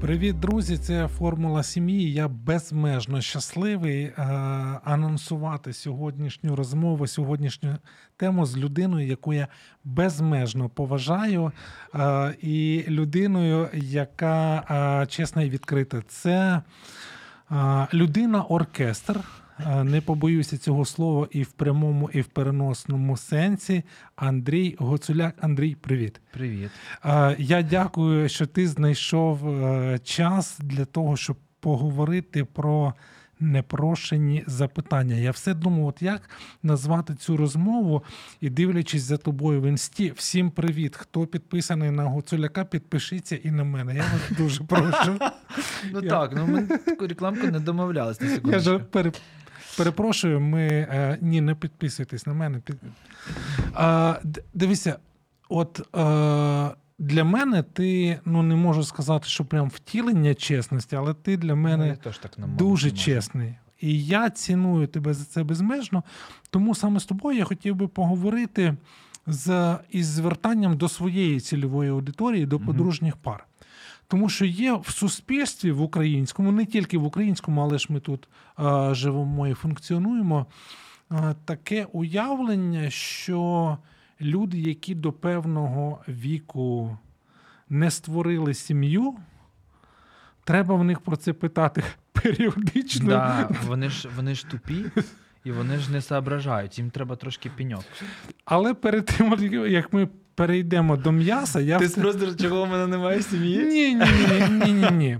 Привіт, друзі! Це формула сім'ї. Я безмежно щасливий е- анонсувати сьогоднішню розмову, сьогоднішню тему з людиною, яку я безмежно поважаю, е- і людиною, яка е- чесна і відкрита. Це е- людина-оркестр. Е, не побоюся цього слова і в прямому, і в переносному сенсі. Андрій Гоцуляк. Андрій, привіт. Привіт. Е, я дякую, що ти знайшов е, час для того, щоб поговорити про непрошені запитання. Я все думав, от як назвати цю розмову і дивлячись за тобою в інсті. Всім привіт! Хто підписаний на Гоцуляка, підпишіться і на мене. Я вас дуже прошу. Ну так, ну ми таку рекламку не домовлялись на Я ж перепрошую, ми е, ні, не підписуйтесь на мене. А, дивися, от е, для мене ти ну не можу сказати, що прям втілення чесності, але ти для Ну, мене я теж так не дуже чесний. І я ціную тебе за це безмежно. Тому саме з тобою я хотів би поговорити з, із звертанням до своєї цільової аудиторії, до подружніх пар. Тому що є в суспільстві в українському, не тільки в українському, але ж ми тут е, живемо і функціонуємо. е, таке уявлення, що люди, які до певного віку не створили сім'ю, треба в них про це питати періодично. Да, вони ж вони ж тупі і вони ж не соображають. Їм треба трошки пеньок. Але перед тим, як ми перейдемо до м'яса, я все- просто чого в мене немає сім'ї? Ні, ні, ні, ні, ні, ні.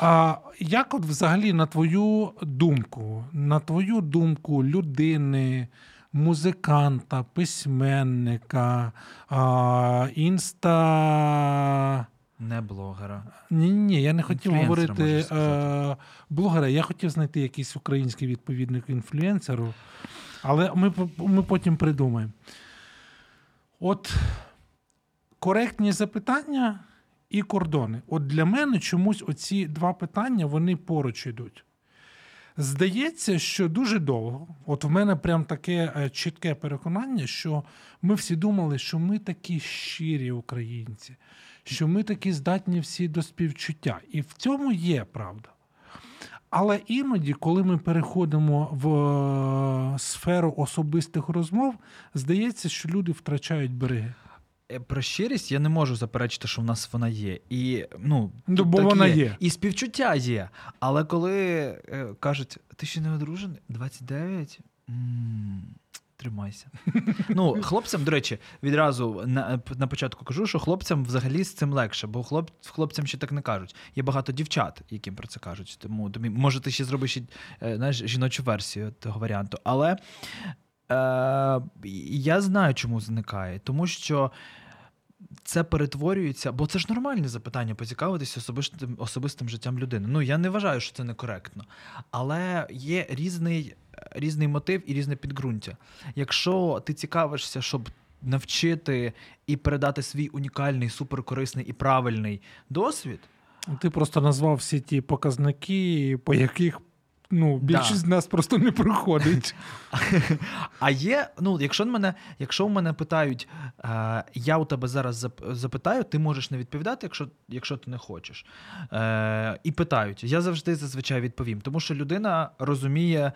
А як от взагалі на твою думку, на твою думку людини, музиканта, письменника, а, інста. Не блогера. Ні, ні, я не хотів говорити е, блогера. Я хотів знайти якийсь український відповідник інфлюенсеру, але ми, ми потім придумаємо. От коректні запитання і кордони. От для мене чомусь оці два питання вони поруч йдуть. Здається, що дуже довго, от в мене прям таке е, чітке переконання, що ми всі думали, що ми такі щирі українці, що ми такі здатні всі до співчуття. І в цьому є правда. Але іноді, коли ми переходимо в е, сферу особистих розмов, здається, що люди втрачають береги. Е, Про щирість я не можу заперечити, що в нас вона є. І ну, Ну, бо вона є. І співчуття є. Але коли е, кажуть, ти ще не одружений? 29? м Тримайся. Ну, хлопцям, до речі, відразу на, на початку кажу, що хлопцям взагалі з цим легше, бо хлоп, хлопцям ще так не кажуть. Є багато дівчат, яким про це кажуть. Тому тобі, може, ти ще зробиш е, знаєш, жіночу версію того варіанту. Але е, я знаю, чому зникає. Тому що це перетворюється, бо це ж нормальне запитання поцікавитися особистим, особистим життям людини. Ну я не вважаю, що це некоректно. Але є різний, різний мотив і різне підґрунтя. Якщо ти цікавишся, щоб навчити і передати свій унікальний, суперкорисний і правильний досвід. Ти просто назвав всі ті показники, по яких ну, більшість з нас просто не проходить. А є, ну, якщо мене, якщо в мене питають, е, я у тебе зараз запитаю, ти можеш не відповідати, якщо, якщо ти не хочеш. Е, і питають, я завжди зазвичай відповім, тому що людина розуміє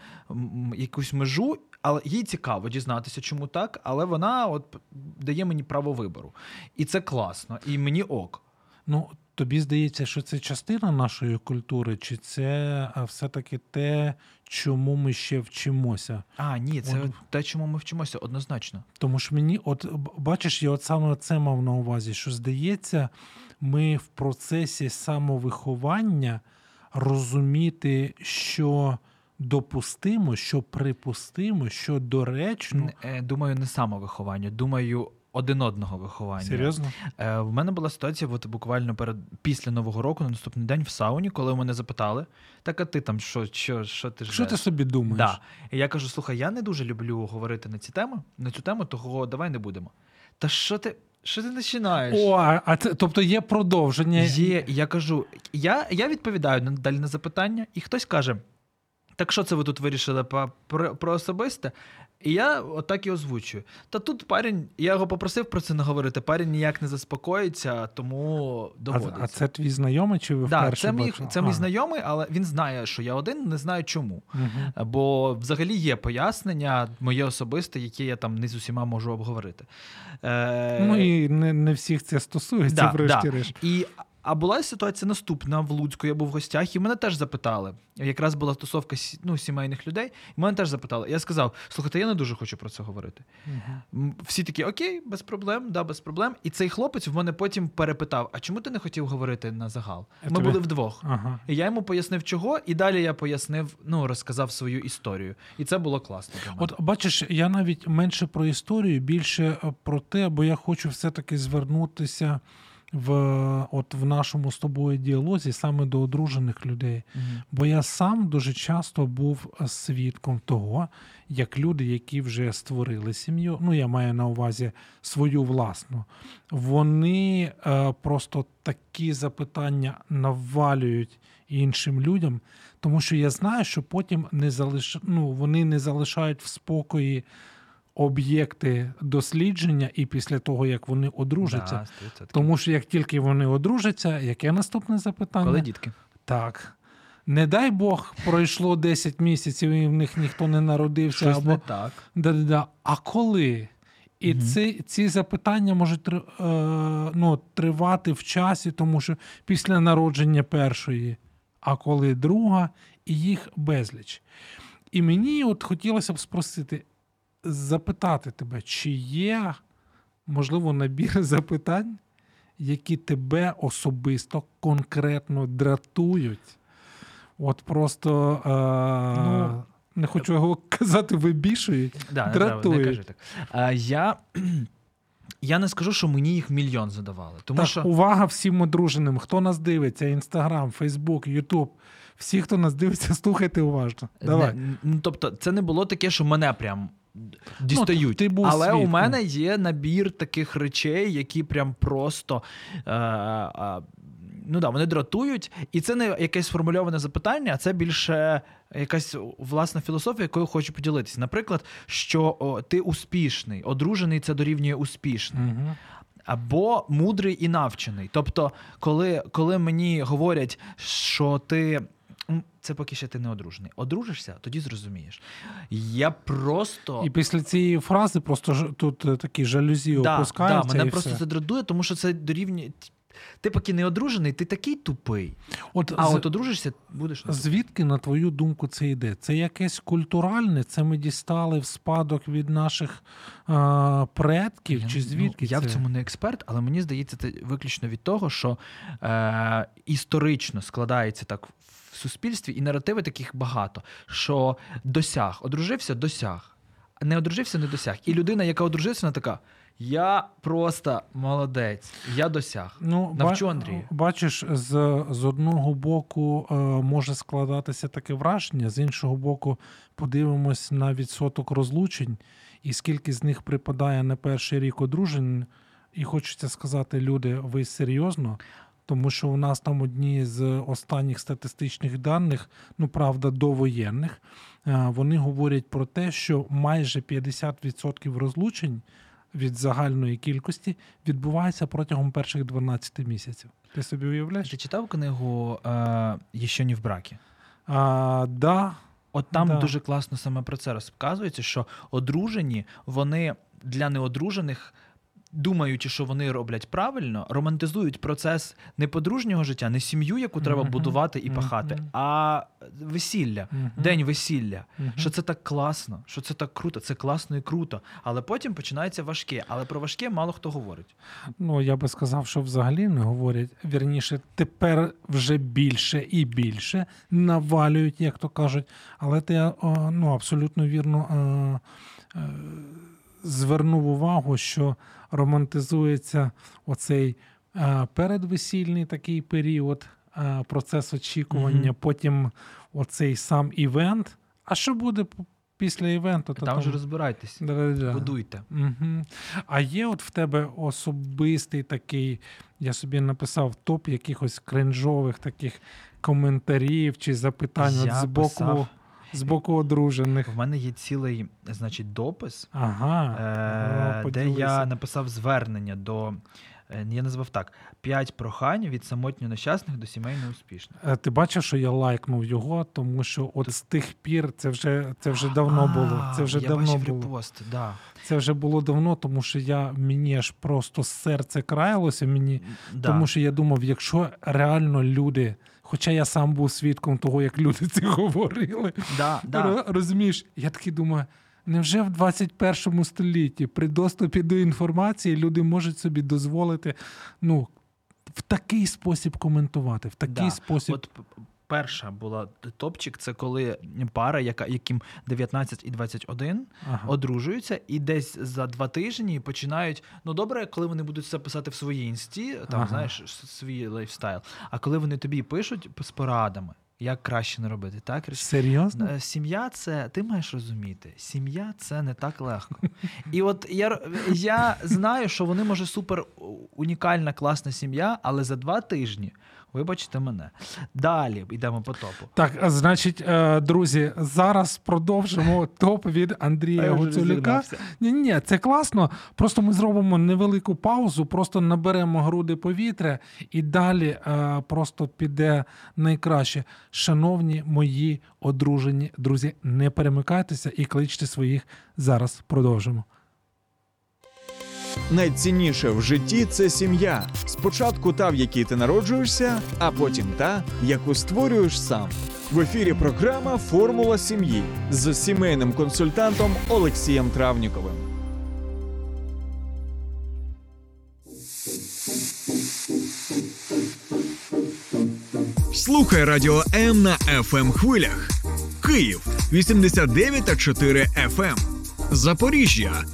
якусь межу, але їй цікаво дізнатися, чому так, але вона от дає мені право вибору. І це класно, і мені ок. Ну, тобі здається, що це частина нашої культури, чи це все-таки те, чому ми ще вчимося? А, ні, це От. те, чому ми вчимося, однозначно. Тому що мені, от бачиш, я от саме це мав на увазі, що здається, ми в процесі самовиховання розуміти, що допустимо, що припустимо, що доречно. Е, Думаю, не самовиховання. Думаю, один одного виховання. Серйозно? Е, в мене була ситуація, от буквально перед після Нового року, на наступний день в сауні, коли мене запитали: так, а ти там що, що, що ти Що ти собі думаєш? Да. І я кажу: слухай, я не дуже люблю говорити на ці теми, на цю тему, того давай не будемо. Та що ти? Що ти починаєш? О, а- а це, тобто є продовження. Є, я кажу, я, я відповідаю на- далі на запитання, і хтось каже: так що це ви тут вирішили про, про особисте? І я отак і озвучую. Та тут парень, я його попросив про це не говорити. Парень ніяк не заспокоїться, тому А, доводиться. а це твій знайомий чи ви да, вперше це, мій, бачили? це мій А, знайомий, але він знає, що я один, не знаю чому. мгм. Бо взагалі є пояснення, моє особисте, яке я там не з усіма можу обговорити. Е, Ну і не, не всіх це стосується, Да, врешті-решт. І, а була ситуація наступна в Луцьку, я був в гостях, і мене теж запитали. Якраз була тусовка сі- ну, сімейних людей, і мене теж запитали. Я сказав: слухайте, я не дуже хочу про це говорити. М, Всі такі, окей, без проблем, да, без проблем. І цей хлопець в мене потім перепитав: а чому ти не хотів говорити на загал? Ми тобі- були вдвох. Ага. І я йому пояснив, чого, і далі я пояснив, ну, розказав свою історію. І це було класно. для мене. От бачиш, я навіть менше про історію, більше е, про те, бо я хочу все-таки звернутися в, от в нашому з тобою діалозі саме до одружених людей. Мгм. Бо я сам дуже часто був свідком того, як люди, які вже створили сім'ю, ну я маю на увазі свою власну, вони е, просто такі запитання навалюють іншим людям, тому що я знаю, що потім не залиш... ну, вони не залишають в спокої об'єкти дослідження і після того, як вони одружаться. Да, Тому що як тільки вони одружаться, яке наступне запитання? Коли дітки? Так. Не дай Бог, пройшло 10 місяців, і в них ніхто не народився. Щось або... не так. Да-да-да. А коли? І Мгм. ці, ці запитання можуть е, ну, тривати в часі, тому що після народження першої, а коли друга, і їх безліч. І мені от хотілося б спросити, запитати тебе, чи є, можливо, набір запитань, які тебе особисто конкретно дратують. От просто е, Ну, не хочу його казати, вибішують. Да, не, треба, не Дратують. кажи так. А, я, я не скажу, що мені їх мільйон задавали. Тому так, що увага всім одруженим. Хто нас дивиться? Інстаграм, Фейсбук, Ютуб. Всі, хто нас дивиться, слухайте уважно. Давай. Не, ну, тобто, це не було таке, що мене прям дістають. ти був Але у мене є набір таких речей, які прям просто. Е, е, Ну да, вони дратують, і це не якесь сформульоване запитання, а це більше якась власна філософія, якою хочу поділитися. Наприклад, що о, ти успішний, одружений це дорівнює успішний. Угу. або мудрий і навчений. Тобто, коли, коли мені говорять, що ти. Це поки ще ти не одружений. Одружишся, тоді зрозумієш. Я просто. І після цієї фрази просто ж, тут е, такі жалюзі да, да, мене і просто все. це дратує, тому що це дорівнює. Ти поки не одружений, ти такий тупий. От, А з- от одружишся, будеш. Звідки, на твою думку, це йде? Це якесь культуральне, це ми дістали в спадок від наших е, предків, Я чи звідки ну, я в цьому не експерт, але мені здається, це виключно від того, що е, історично складається так в суспільстві, і наративи таких багато, що досяг, одружився, досяг. Не одружився, не досяг. І людина, яка одружився, вона така: я просто молодець, я досяг. Ну, Навчу Андрія. Бачиш, з, з одного боку е, може складатися таке враження, з іншого боку, подивимось на відсоток розлучень, і скільки з них припадає на перший рік одружень. І хочеться сказати, люди, ви серйозно? Тому що у нас там одні з останніх статистичних даних, ну правда, довоєнних, е, вони говорять про те, що майже 50% розлучень від загальної кількості відбувається протягом перших 12 місяців. Ти собі уявляєш? Ти читав книгу «Ще не в бракі? А, да, От там Да. дуже класно саме про це розказується, що одружені вони для неодружених. Думаючи, що вони роблять правильно, романтизують процес не подружнього життя, не сім'ю, яку треба Мгм. будувати і пахати, Мгм. а весілля, Мгм. день весілля. Що це так класно, що це так круто, це класно і круто. Але потім починається важке. Але про важке мало хто говорить. Ну, я би сказав, що взагалі не говорять. Вірніше, тепер вже більше і більше навалюють, як то кажуть. Але ти ну, абсолютно вірно е, е, звернув увагу, що романтизується оцей е, передвесільний такий період, е, процес очікування, Мгм. потім оцей сам івент. А що буде після івенту? То Там вже розбирайтесь, Да-да-да. будуйте. Угу. А є от в тебе особистий такий, я собі написав топ якихось кринжових таких коментарів чи запитань от з боку, писав- з боку одружених. В мене є цілий, значить, допис, Ага. е, Ну, де я написав звернення до. е, Я назвав так: п'ять прохань від самотньо нещасних до сімейно успішних. Е, Ти бачив, що я лайкнув його, тому що от з тих пір це вже це вже давно було. Це вже я давно бачив було. репост, да. Це вже було давно, тому що я мені аж просто серце краялося. Мені Да. Тому що я думав, якщо реально люди, хоча я сам був свідком того, як люди це говорили, Да, да. розумієш, я такий думаю. Невже в 21 столітті при доступі до інформації люди можуть собі дозволити ну, в такий спосіб коментувати, в такий Да. спосіб. От перша була топчик, це коли пара, яка, яким 19 і 21, ага. одружуються і десь за два тижні починають. Ну добре, коли вони будуть це писати в своїй інсті, там Ага. знаєш свій лайфстайл. А коли вони тобі пишуть з порадами, як краще не робити, так? Серйозно? Е, Сім'я це ти маєш розуміти, сім'я це не так легко. І от я, я знаю, що вони може супер унікальна, класна сім'я, але за два тижні, вибачте мене. Далі йдемо по топу. Так, значить, е, друзі, зараз продовжимо топ від Андрія Гуцулюка. Ні, ні, це класно. Просто ми зробимо невелику паузу, просто наберемо груди повітря, і далі е, просто піде найкраще. Шановні мої одружені друзі, не перемикайтеся і кличте своїх. Зараз продовжимо. Найцінніше в житті це сім'я. Спочатку та, в якій ти народжуєшся, а потім та, яку створюєш сам. В ефірі програма Формула сім'ї з сімейним консультантом Олексієм Травніковим. Слухай радіо М на fm хвилях. Київ 89,4 FM. Запоріжжя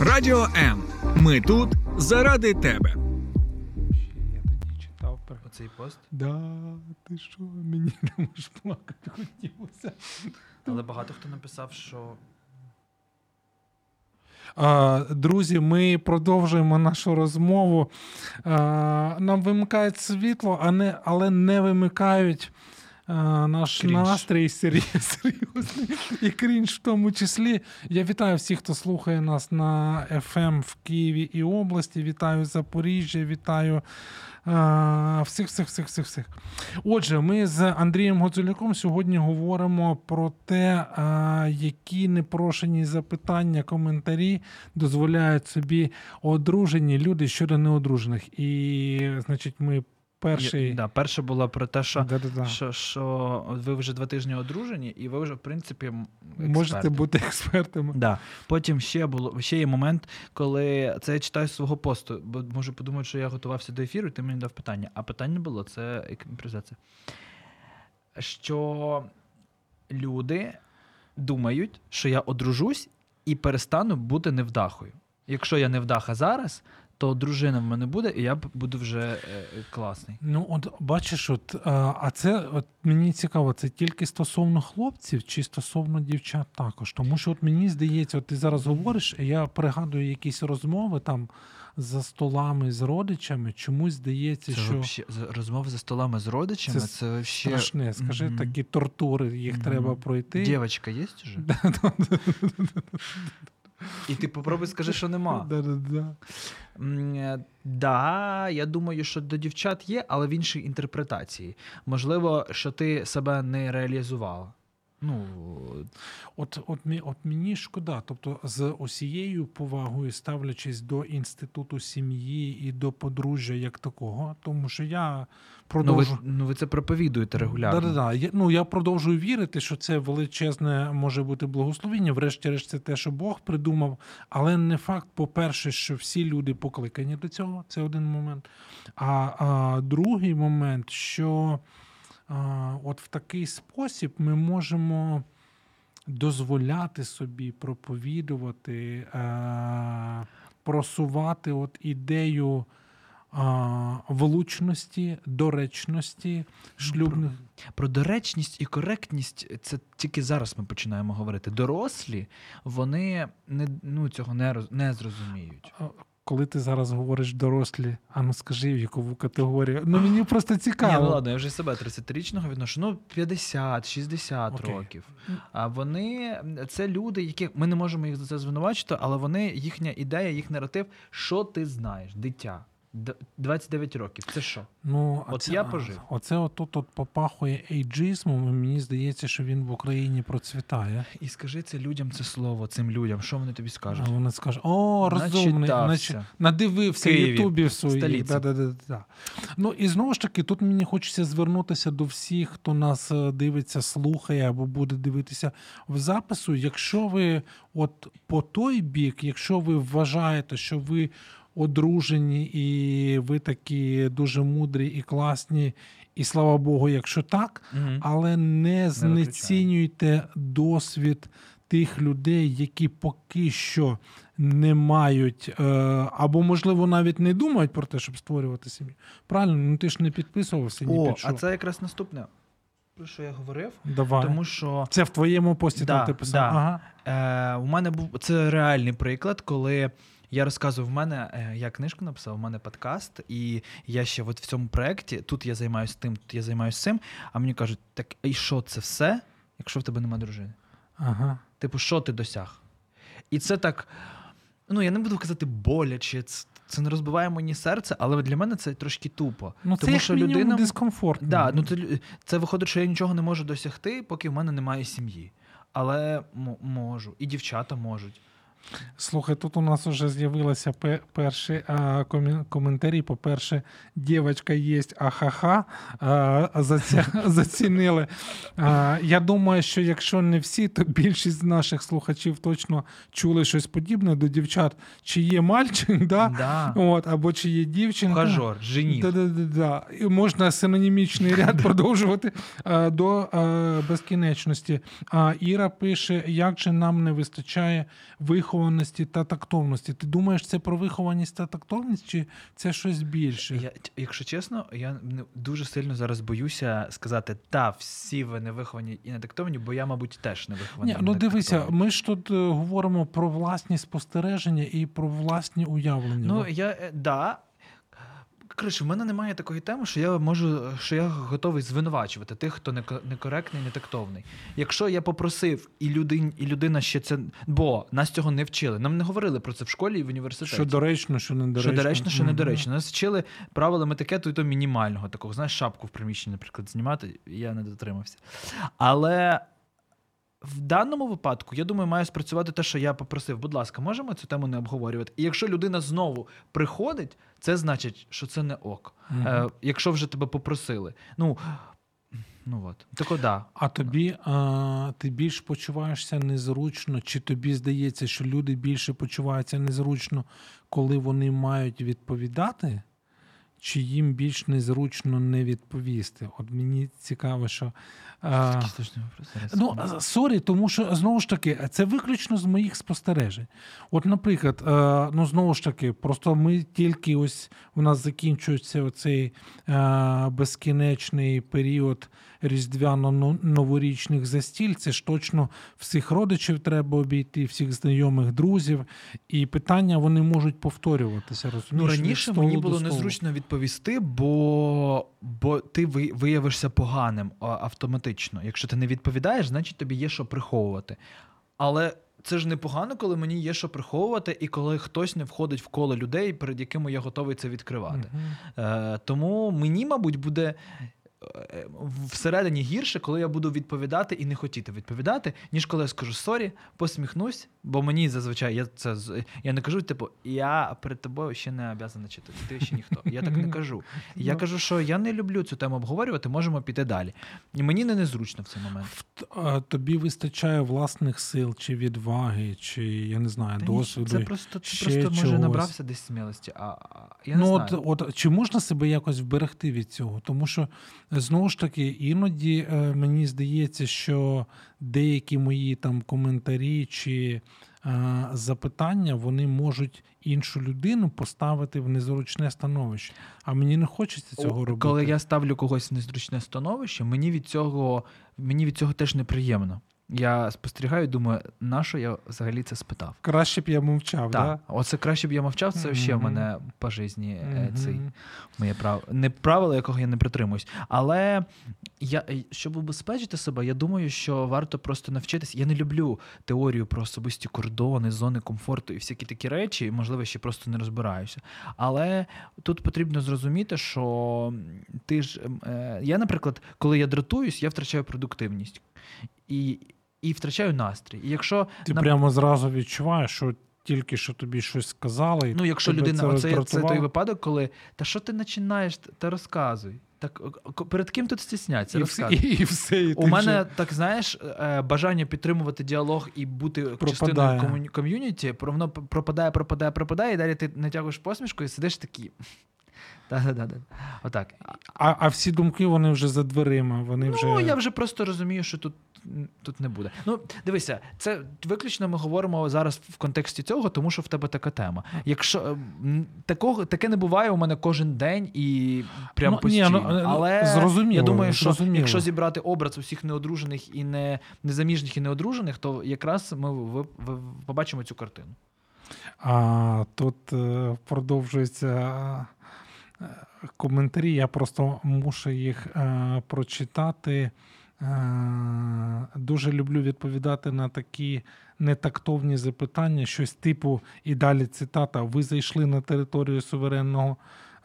Радіо М. Ми тут заради тебе. Я тоді читав про. Оцей пост. Да, ти що, мені не можеш плакати хотілося. Але багато хто написав, що Друзі, ми продовжуємо нашу розмову. Нам вимикають світло, але не вимикають а, наш Крінж. настрій серйозний і крінж в тому числі. Я вітаю всіх, хто слухає нас на FM в Києві і області. Вітаю Запоріжжя, вітаю а, всіх, всіх, всіх, всіх, всіх. Отже, ми з Андрієм Гоцуляком сьогодні говоримо про те, а, які непрошені запитання, коментарі дозволяють собі одружені люди щодо неодружених. І, значить, ми перший. Да, перша була про те, що, Да-да-да. що, що ви вже два тижні одружені, і ви вже, в принципі, м, Можете бути експертами. Да. Потім ще було ще є момент, коли це я читаю з свого посту, бо можу подумати, що я готувався до ефіру, і ти мені дав питання. А питання було це імпровізація. Що люди думають, що я одружусь і перестану бути невдахою. Якщо я невдаха зараз, то дружина в мене буде, і я буду вже е, е, класний. Ну, от бачиш, от, а, а це от мені цікаво, це тільки стосовно хлопців чи стосовно дівчат також. Тому що от мені здається, от ти зараз говориш, і я пригадую якісь розмови там за столами з родичами. Чомусь здається, Це що вообще, розмови за столами з родичами, Це це, вообще... страшне. Скажи, Мгм. такі тортури, їх Мгм. треба пройти. Дівчинка є вже? І ти попробуй скажи, що нема. Да-да-да. Е, Да, я думаю, що до дівчат є, але в іншій інтерпретації. Можливо, що ти себе не реалізувала. Ну, От, от, от мені шкода, тобто з усією повагою ставлячись до інституту сім'ї і до подружжя як такого, тому що я ну, ви, ну, ви це проповідуєте регулярно. Да-да-да. Я, ну, я продовжую вірити, що це величезне може бути благословіння. Врешті-решт, це те, що Бог придумав. Але не факт, по-перше, що всі люди покликані до цього. Це один момент. А, а другий момент, що от в такий спосіб ми можемо дозволяти собі проповідувати, е, просувати от ідею. Влучності, доречності шлюбних Про доречність і коректність це тільки зараз ми починаємо говорити. Дорослі вони не, ну, цього не, роз, не зрозуміють. Коли ти зараз говориш дорослі, а ну скажи, в яку категорію. Ну мені просто Ні, цікаво. ну ладно, я вже себе 30-річного відношу. Ну, 50-60 Окей. років. А вони це люди, які ми не можемо їх за це звинувачити, але вони, їхня ідея, їх наратив, що ти знаєш, дитя. Д- 29 років. Це що? Ну, От оце- я пожив. Оце отут от попахує ейджизмом, і мені здається, що він в Україні процвітає. І скажи це людям це слово, цим людям. Що вони тобі А скажуть? вони скажуть, о, розумний, наче- надивився В Києві, ютубів своїх. Да, да, да, да. Ну і знову ж таки, тут мені хочеться звернутися до всіх, хто нас е, дивиться, слухає або буде дивитися в запису. Якщо ви от по той бік, якщо ви вважаєте, що ви одружені і ви такі дуже мудрі і класні, і слава Богу, якщо так, Мгм. але не знецінюйте досвід тих людей, які поки що не мають, е, або, можливо, навіть не думають про те, щоб створювати сім'ю. Правильно, ну ти ж не підписувався ні О, під що. а це якраз наступне, про що я говорив. Давай. Тому що Це в твоєму пості Да, там ти писав. да. Ага. Е, у мене був це реальний приклад, коли я розказував в мене, е, я книжку написав, у мене подкаст, і я ще от в цьому проєкті, тут я займаюся тим, тут я займаюся цим, а мені кажуть, так і що це все, якщо в тебе немає дружини? Ага. Типу, що ти досяг? І це так, ну я не буду казати боляче, це, це не розбиває мені серце, але для мене це трошки тупо. Ну, це Тому як що людина. дискомфорт. Да, ну це, це виходить, що я нічого не можу досягти, поки в мене немає сім'ї. Але м- можу, і дівчата можуть. Слухай, тут у нас вже з'явилися перші а, коментарі. По-перше, дівчинка є, ахаха, а, заці- зацінили. А, я думаю, що якщо не всі, то більшість з наших слухачів точно чули щось подібне до дівчат. Чи є мальчик, да? Да. От, або чи є дівчинка. Жених. Да-да-да. І можна синонімічний ряд продовжувати а, до а, безкінечності. А Іра пише: як же нам не вистачає вихованості та тактовності. Ти думаєш, це про вихованість та тактовність, чи це щось більше? Я, якщо чесно, я дуже сильно зараз боюся сказати, та, всі ви не виховані і не тактовні, бо я, мабуть, теж не вихований. Ні, ну дивися, ми ж тут е, говоримо про власні спостереження і про власні уявлення. Ну, я, е, да. Коротше, в мене немає такої теми, що я можу, що я готовий звинувачувати тих, хто неко- некоректний, нетактовний. Якщо я попросив, і людина, і людина ще це. Бо нас цього не вчили. Нам не говорили про це в школі і в університеті. що доречно, що недоречно. Що доречно, що недоречно. Нас вчили правилам етикету і то мінімального такого. Знаєш, шапку в приміщенні, наприклад, знімати. Я не дотримався. Але в даному випадку, я думаю, має спрацювати те, що я попросив. Будь ласка, можемо цю тему не обговорювати. І якщо людина знову приходить, це значить, що це не ок. Мгм. Е, якщо вже тебе попросили. Ну, ну от. Так да. А тобі а, ти більш почуваєшся незручно, чи тобі здається, що люди більше почуваються незручно, коли вони мають відповідати, чи їм більш незручно не відповісти? От мені цікаво, що. А, Ну, сорі, тому що знову ж таки, це виключно з моїх спостережень. От, наприклад, ну знову ж таки, просто ми тільки ось у нас закінчується оцей безкінечний період різдвяно-новорічних застіль. Це ж точно всіх родичів треба обійти, всіх знайомих друзів. І питання вони можуть повторюватися. Ну, Розумієш, від раніше мені було незручно відповісти, бо, бо ти виявишся поганим автоматично. Якщо ти не відповідаєш, значить тобі є що приховувати. Але це ж непогано, коли мені є що приховувати, і коли хтось не входить в коло людей, перед якими я готовий це відкривати. Е, тому мені, мабуть, буде всередині гірше, коли я буду відповідати і не хотіти відповідати, ніж коли я скажу сорі, посміхнусь, бо мені зазвичай я це я не кажу, типу, я перед тобою ще не обязана читати. Ти ще ніхто. Я так не кажу. Я Ну. кажу, що я не люблю цю тему обговорювати, можемо піти далі. І мені не незручно в цей момент. Тобі вистачає власних сил чи відваги, чи я не знаю, Та досвіду. Це просто ти просто може набрався десь смілості. А, я не ну, знаю. от, от чи можна себе якось вберегти від цього? Тому що знову ж таки, іноді е, мені здається, що деякі мої там коментарі чи е, запитання вони можуть іншу людину поставити в незручне становище. А мені не хочеться цього робити. Коли я ставлю когось в незручне становище, мені від цього, мені від цього теж неприємно. Я спостерігаю і думаю, на що я взагалі це спитав? Краще б я мовчав, Так, да? оце краще б я мовчав, це ще в мене по житті Мгм. цей моє право. Не правило, якого я не притримуюсь. Але я, е, щоб убезпечити себе, я думаю, що варто просто навчитись. Я не люблю теорію про особисті кордони, зони комфорту і всякі такі речі, і, можливо, ще просто не розбираюся. Але тут потрібно зрозуміти, що ти ж. ем, е, Я, наприклад, коли я дратуюсь, я втрачаю продуктивність. І, і втрачаю настрій. І якщо Ти на- прямо зразу відчуваєш, що тільки що тобі щось сказали. і Ну, якщо людина, це оце це той випадок, коли та що ти починаєш, та розказуй. Так перед ким тут стісняться? і, все, і, і все. І У мене вже- так знаєш, е, бажання підтримувати діалог і бути Пропадає. частиною ком'ю- ком'юніті, воно пропадає, пропадає, пропадає, і далі ти натягуєш посмішку і сидиш. Да-да-да. Отак. А, а всі думки вони вже за дверима. Вони вже... Ну, я вже просто розумію, що тут, тут не буде. Ну, дивися, це виключно ми говоримо зараз в контексті цього, тому що в тебе така тема. Якщо е, такого таке не буває у мене кожен день і прям Ну, постійно. ну, е, ну, Але зрозуміло, я думаю, що зрозуміло. якщо зібрати образ усіх неодружених і не незаміжніх і неодружених, то якраз ми ви, ви, побачимо цю картину. А тут е, продовжуються е, коментарі. Я просто мушу їх е, прочитати. Е, дуже люблю відповідати на такі нетактовні запитання, щось типу, і далі цитата: ви зайшли на територію суверенного.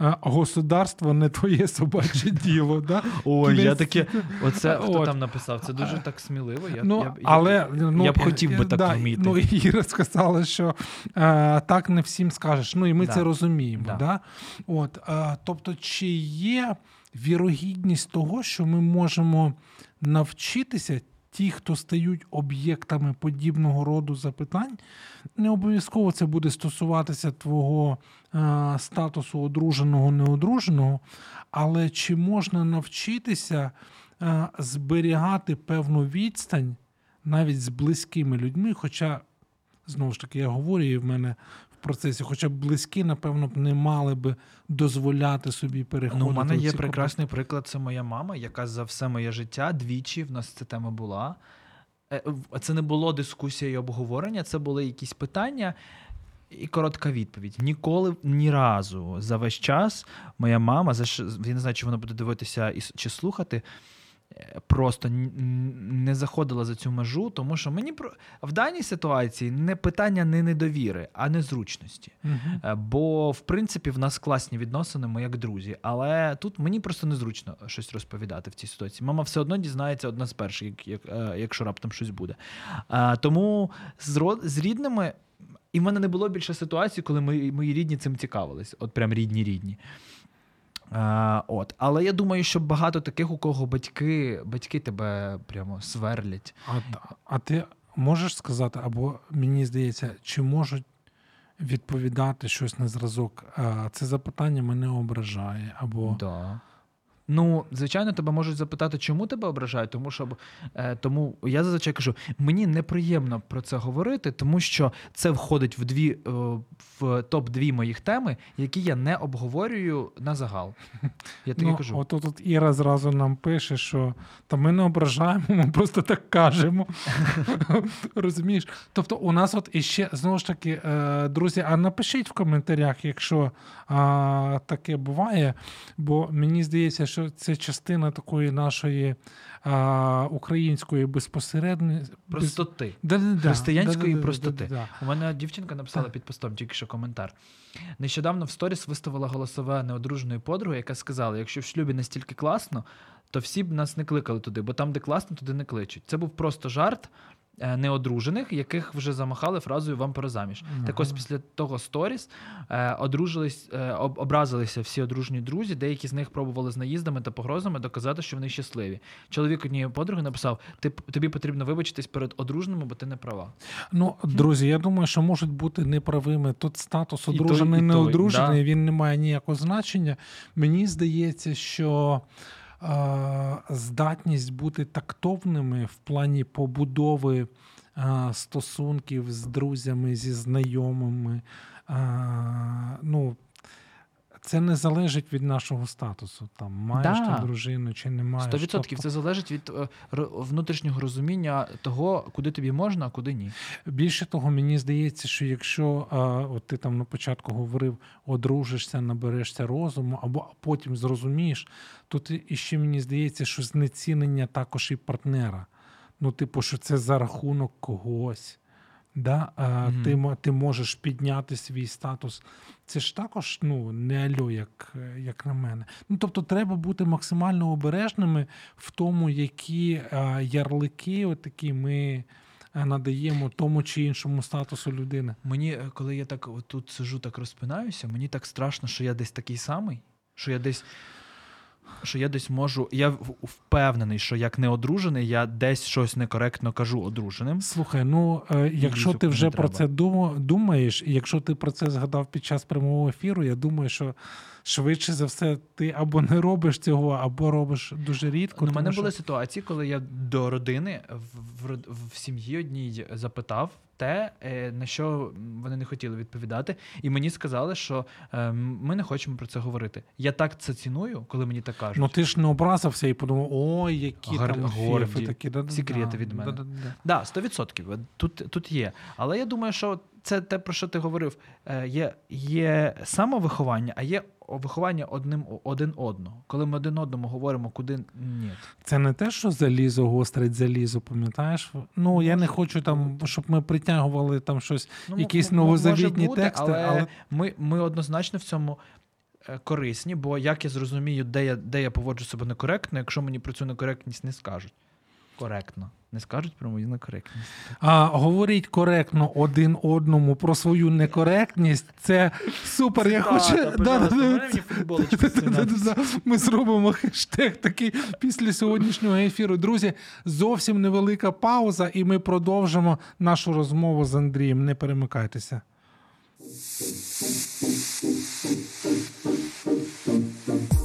е, Государство не твоє собаче діло. Да? Ой, я таке. Оце хто От. там написав? Це дуже так сміливо. Я, ну, я, я, але, ну, я б хотів би так да, вміти. Ну, Іра сказала, що е, так не всім скажеш. Ну і ми Да. це розуміємо. Да. Да. От, е, тобто, чи є вірогідність того, що ми можемо навчитися, ті, хто стають об'єктами подібного роду запитань, не обов'язково це буде стосуватися твого е, статусу одруженого, неодруженого, але чи можна навчитися е, зберігати певну відстань навіть з близькими людьми, хоча, знову ж таки, я говорю, і в мене процесі, хоча б близькі, напевно, б не мали би дозволяти собі переходити. Ну, у мене є ці прекрасний приклад. Це моя мама, яка за все моє життя двічі в нас ця тема була. Е, Це не було дискусія і обговорення, це були якісь питання. І коротка відповідь. Ніколи ні разу за весь час моя мама, я не знаю, чи вона буде дивитися і чи слухати, просто не заходила за цю межу, тому що мені про в даній ситуації не питання не недовіри, а незручності. Е, Бо, в принципі, в нас класні відносини, ми як друзі. Але тут мені просто незручно щось розповідати в цій ситуації. Мама все одно дізнається одна з перших, як, як, е, якщо раптом щось буде. А, тому з, з рідними. І в мене не було більше ситуацій, коли мої, мої рідні цим цікавились. От прям рідні рідні. А, от. Але я думаю, що багато таких, у кого батьки, батьки тебе прямо сверлять. А, а ти можеш сказати, або мені здається, чи можуть відповідати щось на зразок? А, Це запитання мене ображає, або Да. Ну, звичайно, тебе можуть запитати, чому тебе ображають, тому що е, тому я зазвичай кажу, мені неприємно про це говорити, тому що це входить в дві е, в топ дві моїх теми, які я не обговорюю на загал. Я тобі ну, кажу. от тут Іра зразу нам пише, що та ми не ображаємо, ми просто так кажемо. Розумієш? Тобто, у нас от іще знову ж таки, е, друзі, а напишіть в коментарях, якщо а, таке буває, бо мені здається, що що це частина такої нашої а, української безпосередньої Простоти. Да, да, Християнської да, простоти. У мене дівчинка написала під постом тільки що коментар. Нещодавно в сторіс виставила голосове неодруженої подруги, яка сказала: якщо в шлюбі настільки класно, то всі б нас не кликали туди, бо там, де класно, туди не кличуть. Це був просто жарт. Е, Неодружених, яких вже замахали фразою вам пора заміж. Так ось після того сторіс е, одружились, е, об, образилися всі одружені друзі. Деякі з них пробували з наїздами та погрозами доказати, що вони щасливі. Чоловік однієї подруги написав: Ти тобі потрібно вибачитись перед одруженими, бо ти не права. Ну, друзі, я думаю, що можуть бути неправими. Тут статус І той, одружений, і той, неодружений, да. він не має ніякого значення. Мені здається, що здатність бути тактовними в плані побудови стосунків з друзями, зі знайомими. Ну, це не залежить від нашого статусу. Там маєш Да. ти дружину чи не маєш. Сто відсотків Тобто- це залежить від е, внутрішнього розуміння того, куди тобі можна, а куди ні. Більше того, мені здається, що якщо а, от ти там на початку говорив, одружишся, наберешся розуму, або потім зрозумієш, то ти іще мені здається, що знецінення також і партнера. Ну, типу, що це за рахунок когось. Да? Мгм. ти, ти можеш підняти свій статус. Це ж також ну, не альо, як, е, як на мене. Ну, тобто, треба бути максимально обережними в тому, які ярлики, отакі ми е, надаємо тому чи іншому статусу людини. Мені, е, коли я так тут сижу, так розпинаюся, мені так страшно, що я десь такий самий, що я десь. Що я десь можу. Я впевнений, що як не одружений, я десь щось некоректно кажу одруженим. Слухай, ну е, якщо ти вже про це думаєш, і якщо ти про це згадав під час прямого ефіру, я думаю, що швидше за все ти або не робиш цього, або робиш дуже рідко. У мене що- були ситуації, коли я до родини в, в, в сім'ї одній запитав те, е, на що вони не хотіли відповідати, і мені сказали, що е, ми не хочемо про це говорити. Я так це ціную, коли мені так кажуть. Ну ти ж не образився і подумав, ой, які Гар- там горді, фіфи такі. Да, секрети від мене. Да, 100%. Тут, тут є. Але я думаю, що це те, про що ти говорив. Е, Є, є самовиховання, а є виховання одним один одного. Коли ми один одному говоримо, куди ні. Це не те, що залізо гострить залізо, пам'ятаєш? Ну я не хочу там, щоб ми притягували там щось, Ну, якісь новозавітні бути, тексти, але, але ми, ми однозначно в цьому е, корисні, бо як я зрозумію, де я, де я поводжу себе некоректно, якщо мені про цю некоректність не скажуть. Коректно. Не скажуть про мою некоректність. А говоріть коректно один одному про свою некоректність. Це супер. Я хочу. Ми зробимо хештег такий після сьогоднішнього ефіру. Друзі, зовсім невелика пауза, і ми продовжимо нашу розмову з Андрієм. Не перемикайтеся.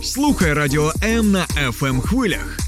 Слухай радіо М на fm хвилях.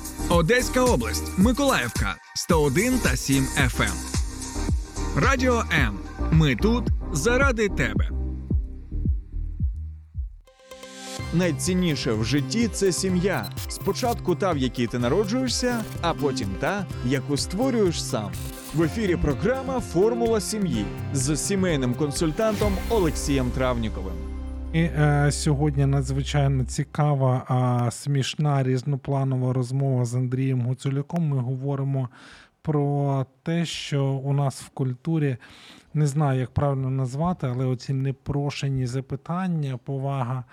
Одеська область, Миколаївка 101 та 7 FM. Радіо М. Ми тут заради тебе. Найцінніше в житті це сім'я. Спочатку та, в якій ти народжуєшся, а потім та, яку створюєш сам. В ефірі програма Формула сім'ї з сімейним консультантом Олексієм Травніковим. І е, сьогодні надзвичайно цікава, а смішна різнопланова розмова з Андрієм Гуцуляком. Ми говоримо про те, що у нас в культурі не знаю, як правильно назвати, але оці непрошені запитання, повага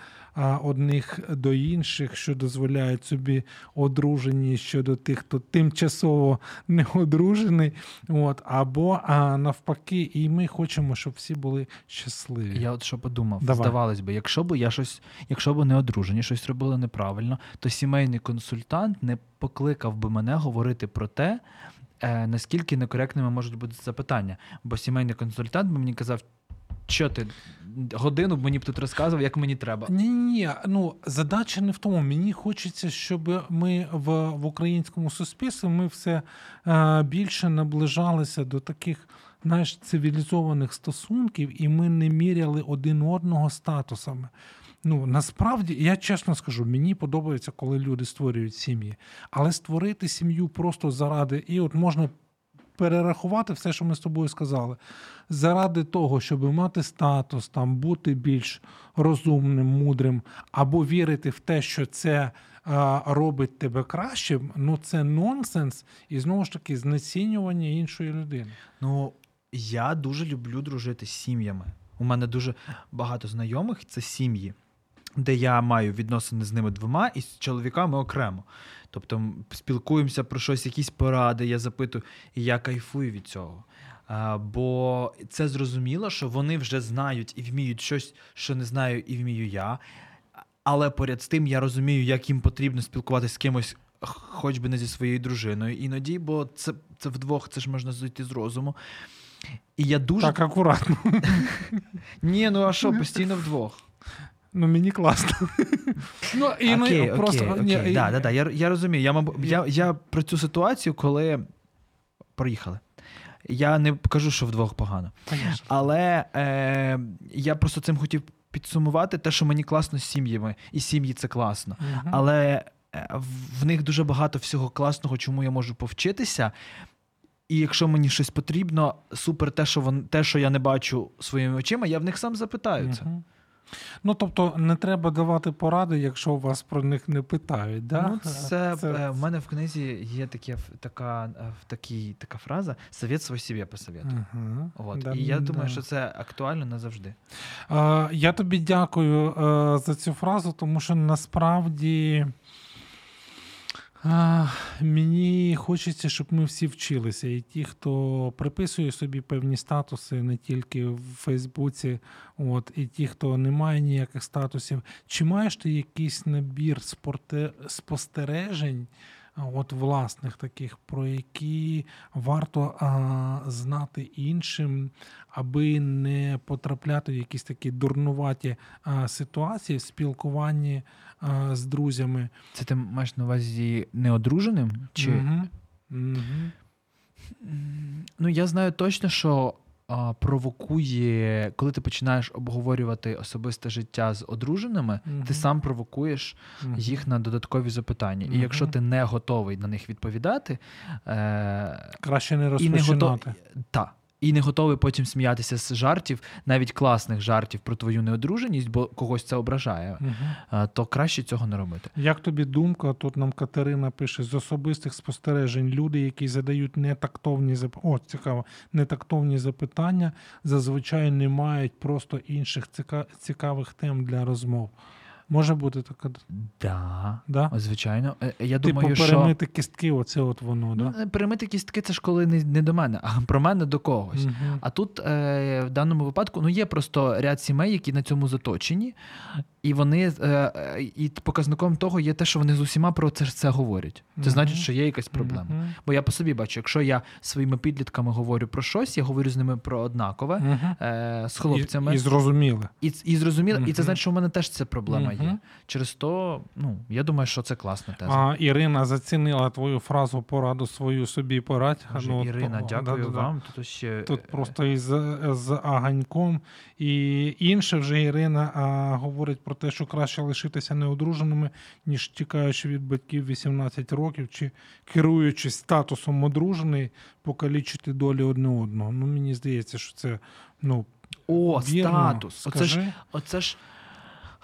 одних до інших, що дозволяють собі одружені щодо тих, хто тимчасово не одружений. От, або а, навпаки, і ми хочемо, щоб всі були щасливі. Я от що подумав, Давай. здавалось би, якщо б я щось, якщо б не одружені, щось робили неправильно, то сімейний консультант не покликав би мене говорити про те, е, наскільки некоректними можуть бути запитання. Бо сімейний консультант би мені казав. Що ти годину б мені б тут розказував, як мені треба. Ні, ні, ну задача не в тому. Мені хочеться, щоб ми в, в українському суспільстві ми все е, більше наближалися до таких знаєш, цивілізованих стосунків, і ми не міряли один одного статусами. Ну насправді я чесно скажу, мені подобається, коли люди створюють сім'ї, але створити сім'ю просто заради, і от можна перерахувати все, що ми з тобою сказали, заради того, щоб мати статус, там бути більш розумним, мудрим, або вірити в те, що це а, робить тебе кращим, ну це нонсенс і знову ж таки знецінювання іншої людини. Ну, я дуже люблю дружити з сім'ями. У мене дуже багато знайомих це сім'ї, де я маю відносини з ними двома і з чоловіками окремо. Тобто спілкуємося про щось, якісь поради, я запитую, і я кайфую від цього. А, бо це зрозуміло, що вони вже знають і вміють щось, що не знаю, і вмію я. Але поряд з тим я розумію, як їм потрібно спілкуватися з кимось, хоч би не зі своєю дружиною іноді, бо це, це вдвох, це ж можна зійти з розуму. І я дуже. Так акуратно. Ні, ну а що, постійно вдвох. Ну мені класно. Ну і ми просто я, розумію. Я, я, я про цю ситуацію, коли проїхали. Я не кажу, що вдвох погано. Конечно. Але е, я просто цим хотів підсумувати те, що мені класно з сім'ями, і сім'ї це класно. Мгм. Але е, в- них дуже багато всього класного, чому я можу повчитися. І якщо мені щось потрібно, супер, те, що вон, те, що я не бачу своїми очима, я в них сам запитаю це. Ну, тобто, не треба давати поради, якщо вас про них не питають. Да? Ну, це, е, в мене в книзі є такі, така, такі, така фраза «Совет свой себе посоветуй». Угу. От. Да, і я думаю, да. що це актуально назавжди. Е, Я тобі дякую е, за цю фразу, тому що насправді е, мені хочеться, щоб ми всі вчилися. І ті, хто приписує собі певні статуси не тільки в Фейсбуці, от, і ті, хто не має ніяких статусів. Чи маєш ти якийсь набір спостережень? От власних таких, про які варто а, знати іншим, аби не потрапляти в якісь такі дурнуваті а, ситуації в спілкуванні а, з друзями. Це ти маєш на увазі неодруженим? Чи... Мгм. М, Ну, я знаю точно, що а, провокує, коли ти починаєш обговорювати особисте життя з одруженими, Мгм. ти сам провокуєш Мгм. їх на додаткові запитання. І якщо ти не готовий на них відповідати, е, Краще не і не розпочинати. готовий. І не готовий потім сміятися з жартів, навіть класних жартів про твою неодруженість, бо когось це ображає, е, то краще цього не робити. Як тобі думка? Тут нам Катерина пише з особистих спостережень. Люди, які задають нетактовні зап... О, цікаво, нетактовні запитання, зазвичай не мають просто інших цікавих тем для розмов. Може бути така. Да, Да? звичайно. Е, Я Типу думаю, що перемити кістки, оце от воно, да? Ну, перемити кістки це ж коли не, не до мене, а про мене до когось. Мгм. А тут е, в даному випадку ну, є просто ряд сімей, які на цьому заточені, і вони е, е, і показником того є те, що вони з усіма про це, це говорять. Це Мгм. значить, що є якась проблема. Мгм. Бо я по собі бачу, якщо я своїми підлітками говорю про щось, я говорю з ними про однакове, е, з хлопцями, І, і зрозуміли. і, і зрозуміло, і це значить, що в мене теж ця проблема є. Через то, ну я думаю, що це класна теза. А, Ірина зацінила твою фразу пораду свою собі порадь. Боже, Ну, Ірина, то- дякую да-да-да. вам. Тут ще Тут просто із з аганьком. І інше вже Ірина а, говорить про те, що краще лишитися неодруженими, ніж тікаючи від батьків 18 років, чи керуючись статусом одружений, покалічити долі одне одного. Ну мені здається, що це ну О, вірно. статус. Оце ж Оце ж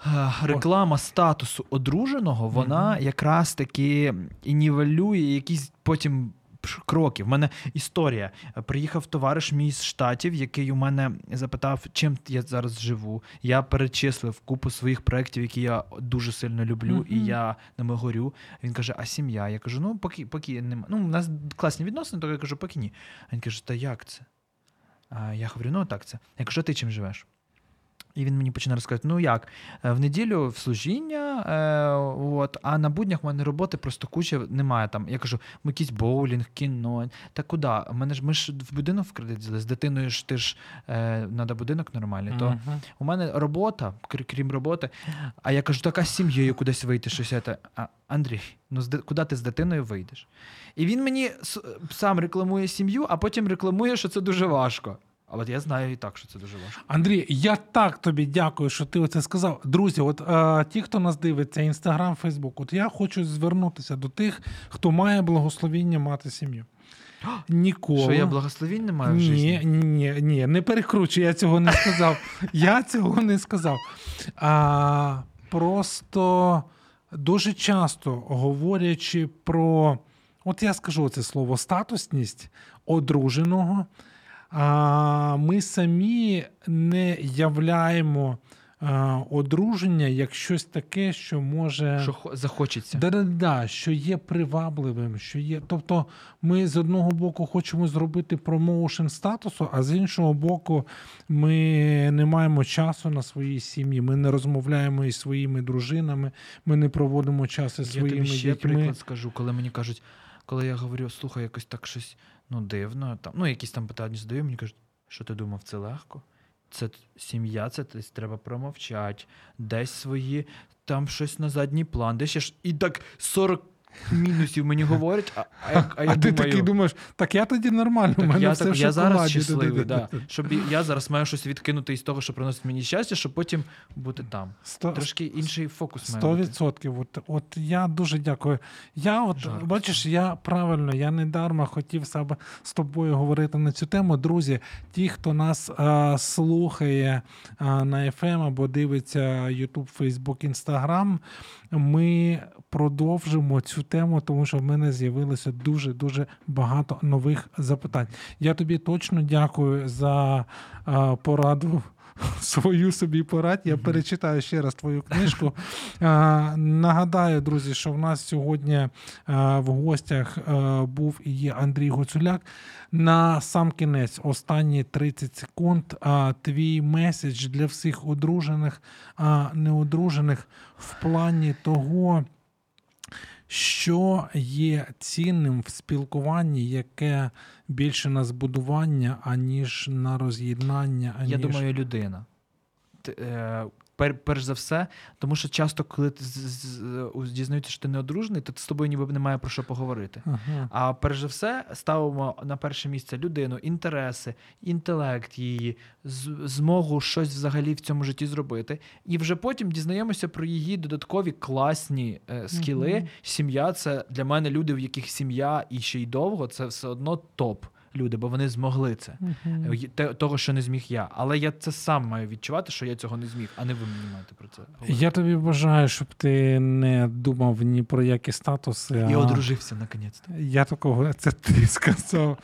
е, реклама статусу одруженого, вона Мгм. якраз таки і нівелює якісь потім пш- кроки. В мене історія. Приїхав товариш мій з штатів, який у мене запитав, чим я зараз живу. Я перечислив купу своїх проєктів, які я дуже сильно люблю, і я ними горю. Він каже: А сім'я? Я кажу: ну, поки, поки нема. Ну, у нас класні відносини, то я кажу, поки ні. Він каже, та як це? А я говорю, ну так це. Я кажу, а ти чим живеш? І він мені починає розказувати: ну як, е, в неділю в служіння, е, от, а на буднях в мене роботи просто куча немає там. Я кажу, ми якийсь боулінг, кіно. Та куди? У мене ж ми ж в будинок в кредит взяли, з дитиною ж ти ж е, треба будинок нормальний. То Мгм. у мене робота, крім роботи. А я кажу, така з сім'єю кудись вийти, щось. це. А, Андрій, ну з ди- куди ти з дитиною вийдеш? І він мені сам рекламує сім'ю, а потім рекламує, що це дуже важко. А от я знаю і так, що це дуже важко. Андрій, я так тобі дякую, що ти оце сказав. Друзі, от е, ті, хто нас дивиться, інстаграм, Фейсбук, от я хочу звернутися до тих, хто має благословіння мати сім'ю. Ніколи. Що я благословінь не маю в Ні, житті? ні, ні, не перекручуй, я цього не сказав. Я цього не сказав. А, просто дуже часто говорячи про, от я скажу це слово статусність одруженого, а, ми самі не являємо одруження як щось таке, що може. Що хо- захочеться. Да-да-да, що є привабливим, що є. Тобто, ми з одного боку хочемо зробити промоушен статусу, а з іншого боку, ми не маємо часу на свої сім'ї. Ми не розмовляємо із своїми дружинами, ми не проводимо час із Я своїми тобі ще дітьми. приклад скажу, коли мені кажуть, коли я говорю, слухай, якось так щось ну, дивно, там, ну, якісь там питання задаю, мені кажуть, що ти думав, це легко? Це сім'я, це треба промовчати, десь свої, там щось на задній план, десь ще ж і так 40 мінусів мені говорять, а, а, я- а я ти думаю, такий думаєш, так я тоді нормально, так мене я, все так, я зараз щасливий, Да-да-да. щоб я зараз маю щось відкинути із того, що приносить мені щастя, щоб потім бути там. Сто- Трошки інший фокус має Сто відсотків. От, от я дуже дякую. Я от Жарко бачиш, я правильно, я не дарма хотів себе з тобою говорити на цю тему. Друзі, ті, хто нас а, слухає а, на FM або дивиться YouTube, Facebook, Instagram, ми продовжимо цю тему, тому що в мене з'явилося дуже дуже багато нових запитань. Я тобі точно дякую за а, пораду. Свою собі порад. Я перечитаю ще раз твою книжку. А, нагадаю, друзі, що в нас сьогодні а, в гостях був і є Андрій Гоцуляк. На сам кінець, останні 30 секунд. Твій меседж для всіх одружених, неодружених в плані того. Що є цінним в спілкуванні, яке більше на збудування, аніж на роз'єднання, аніж... Я думаю, людина. Пер, перш за все, тому що часто, коли ти дізнаються, що ти не одружений, то з тобою ніби немає про що поговорити. Ага. А перш за все, ставимо на перше місце людину, інтереси, інтелект її, змогу щось взагалі в цьому житті зробити. І вже потім дізнаємося про її додаткові класні е, скіли. Мгм. Сім'я це для мене люди, в яких сім'я і ще й довго, це все одно топ. Люди, бо вони змогли це. Е, того, що не зміг я. Але я це сам маю відчувати, що я цього не зміг, а не ви мені маєте про це говорити. Я тобі бажаю, щоб ти не думав ні про які статуси. Я а одружився наконець-то. Я такого, це ти сказав.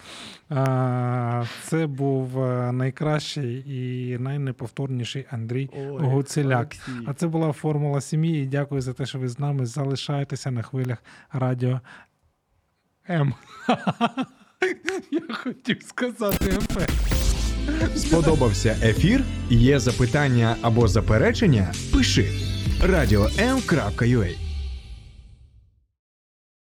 Це був е, найкращий і найнеповторніший Андрій Гуцеляк. А це була формула сім'ї. І дякую за те, що ви з нами залишаєтеся на хвилях радіо М. Я хотів сказати МП. Сподобався ефір? Є запитання або заперечення? Пиши радіом.ua